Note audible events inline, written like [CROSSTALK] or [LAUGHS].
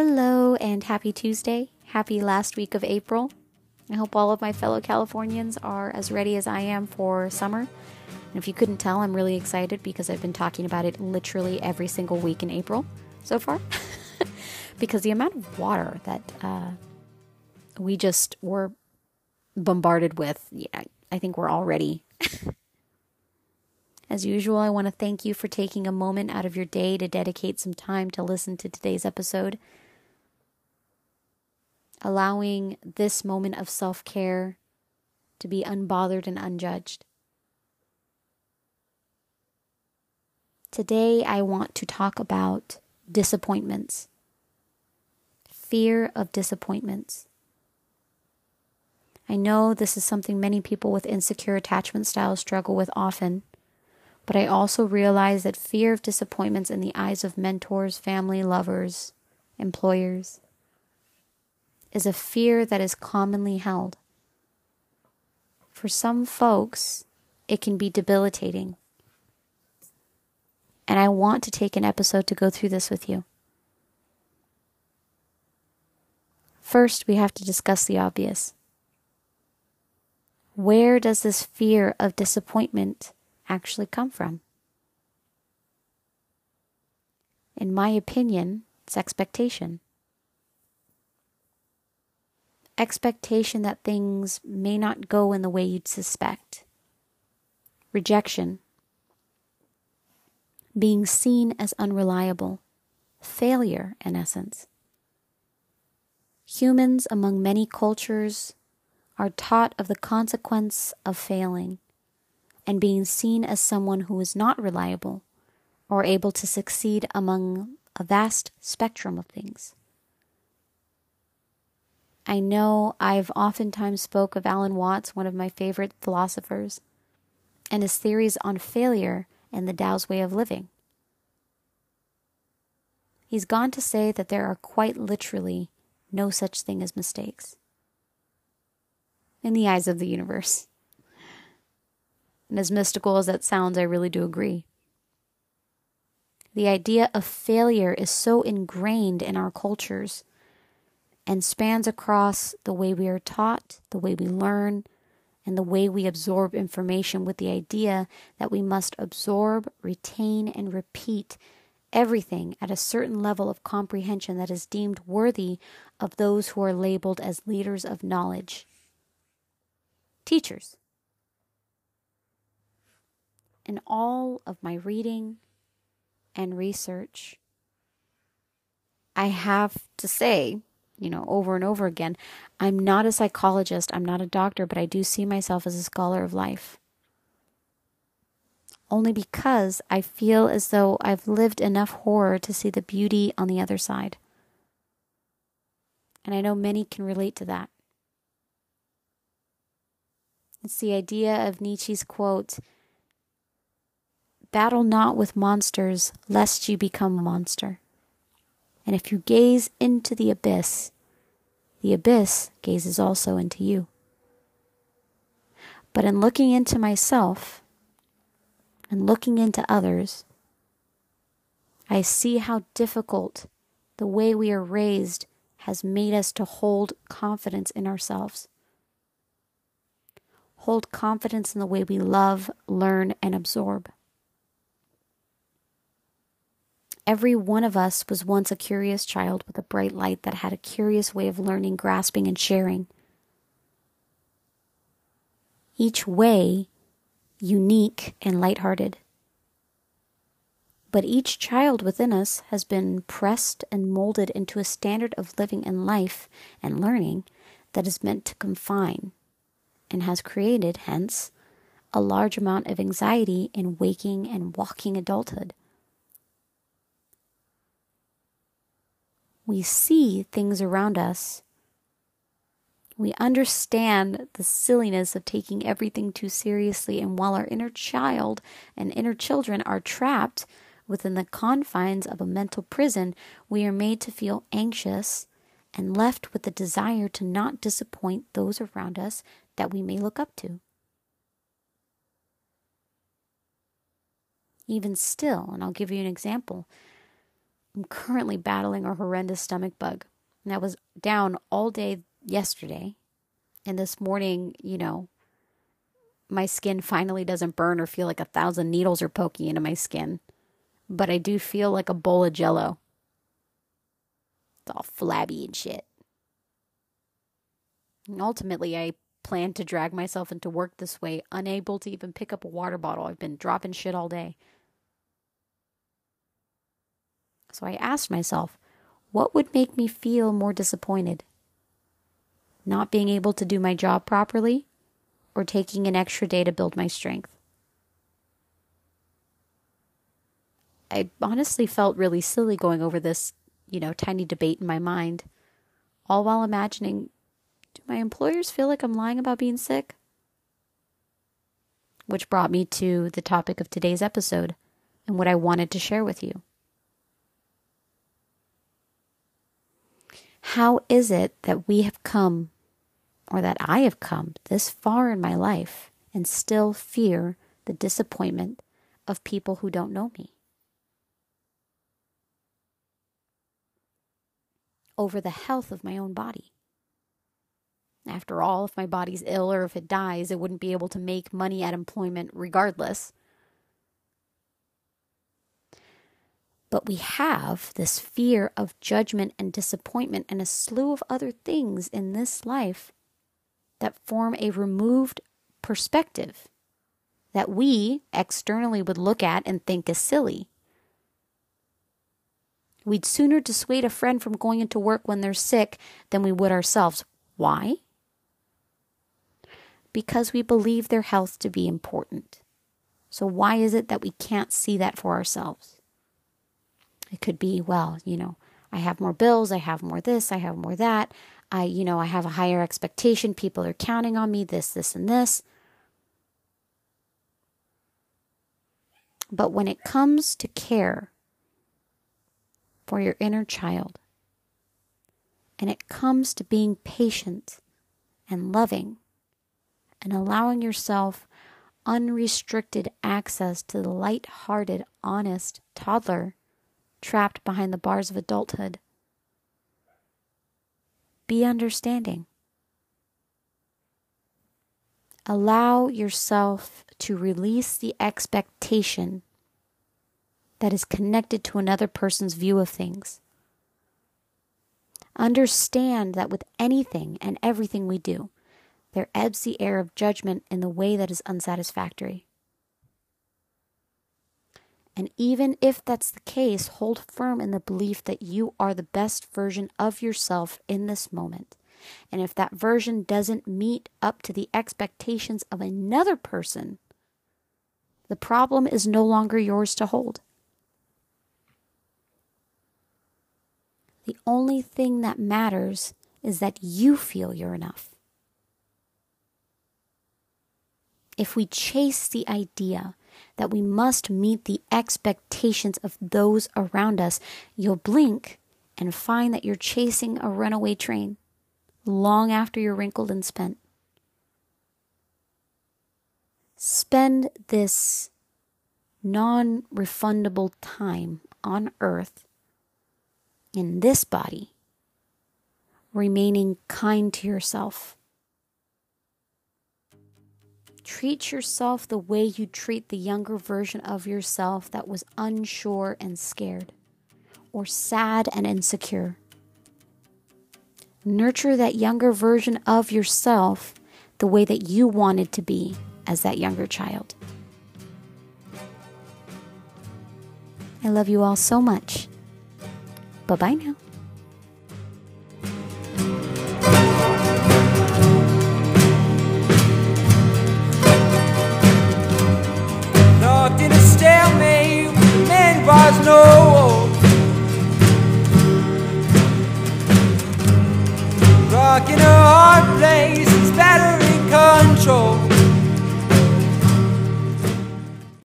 Hello and happy Tuesday. Happy last week of April. I hope all of my fellow Californians are as ready as I am for summer. And if you couldn't tell, I'm really excited because I've been talking about it literally every single week in April so far. [LAUGHS] because the amount of water that uh, we just were bombarded with, yeah, I think we're all ready. [LAUGHS] As usual, I want to thank you for taking a moment out of your day to dedicate some time to listen to today's episode. Allowing this moment of self care to be unbothered and unjudged. Today, I want to talk about disappointments, fear of disappointments. I know this is something many people with insecure attachment styles struggle with often. But I also realize that fear of disappointments in the eyes of mentors, family, lovers, employers is a fear that is commonly held. For some folks, it can be debilitating. And I want to take an episode to go through this with you. First, we have to discuss the obvious. Where does this fear of disappointment actually come from? In my opinion, it's expectation. Expectation that things may not go in the way you'd suspect. Rejection. Being seen as unreliable. Failure, in essence. Humans, among many cultures, are taught of the consequence of failing and being seen as someone who is not reliable or able to succeed among a vast spectrum of things. I know I've oftentimes spoke of Alan Watts, one of my favorite philosophers, and his theories on failure and the Tao's way of living. He's gone to say that there are quite literally no such thing as mistakes in the eyes of the universe. And as mystical as that sounds, I really do agree. The idea of failure is so ingrained in our cultures and spans across the way we are taught, the way we learn, and the way we absorb information with the idea that we must absorb, retain, and repeat everything at a certain level of comprehension that is deemed worthy of those who are labeled as leaders of knowledge. Teachers in all of my reading and research, I have to say, you know, over and over again, I'm not a psychologist, I'm not a doctor, but I do see myself as a scholar of life. Only because I feel as though I've lived enough horror to see the beauty on the other side. And I know many can relate to that. It's the idea of Nietzsche's quote Battle not with monsters, lest you become a monster. And if you gaze into the abyss, the abyss gazes also into you. But in looking into myself and looking into others, I see how difficult the way we are raised has made us to hold confidence in ourselves. Hold confidence in the way we love, learn, and absorb. Every one of us was once a curious child with a bright light that had a curious way of learning, grasping, and sharing. Each way unique and light-hearted. But each child within us has been pressed and molded into a standard of living and life and learning that is meant to confine and has created, hence, a large amount of anxiety in waking and walking adulthood. We see things around us. We understand the silliness of taking everything too seriously, and while our inner child and inner children are trapped within the confines of a mental prison, we are made to feel anxious and left with the desire to not disappoint those around us that we may look up to. Even still, and I'll give you an example I'm currently battling a horrendous stomach bug. And I was down all day yesterday. And this morning, you know, my skin finally doesn't burn or feel like a thousand needles are poking into my skin. But I do feel like a bowl of jello. It's all flabby and shit. And ultimately, I plan to drag myself into work this way, unable to even pick up a water bottle. I've been dropping shit all day. So I asked myself, what would make me feel more disappointed? Not being able to do my job properly or taking an extra day to build my strength? I honestly felt really silly going over this, you know, tiny debate in my mind, all while imagining do my employers feel like I'm lying about being sick? Which brought me to the topic of today's episode and what I wanted to share with you. How is it that we have come, or that I have come this far in my life and still fear the disappointment of people who don't know me? Over the health of my own body. After all, if my body's ill or if it dies, it wouldn't be able to make money at employment regardless. But we have this fear of judgment and disappointment and a slew of other things in this life that form a removed perspective that we externally would look at and think is silly. We'd sooner dissuade a friend from going into work when they're sick than we would ourselves. Why? Because we believe their health to be important. So, why is it that we can't see that for ourselves? It could be, well, you know, I have more bills, I have more this, I have more that. I, you know, I have a higher expectation. People are counting on me, this, this, and this. But when it comes to care for your inner child, and it comes to being patient and loving and allowing yourself unrestricted access to the light-hearted, honest toddler trapped behind the bars of adulthood. Be understanding. Allow yourself to release the expectation that is connected to another person's view of things. Understand that with anything and everything we do, there ebbs the air of judgment in the way that is unsatisfactory. And even if that's the case, hold firm in the belief that you are the best version of yourself in this moment. And if that version doesn't meet up to the expectations of another person, the problem is no longer yours to hold. The only thing that matters is that you feel you're enough. If we chase the idea that we must meet the expectations of those around us, you'll blink and find that you're chasing a runaway train long after you're wrinkled and spent. Spend this non refundable time on earth in this body, remaining kind to yourself Treat yourself the way you treat the younger version of yourself that was unsure and scared, or sad and insecure. Nurture that younger version of yourself the way that you wanted to be as that younger child. I love you all so much. Bye bye now. eyes know. Rocking a hard place it's better in control.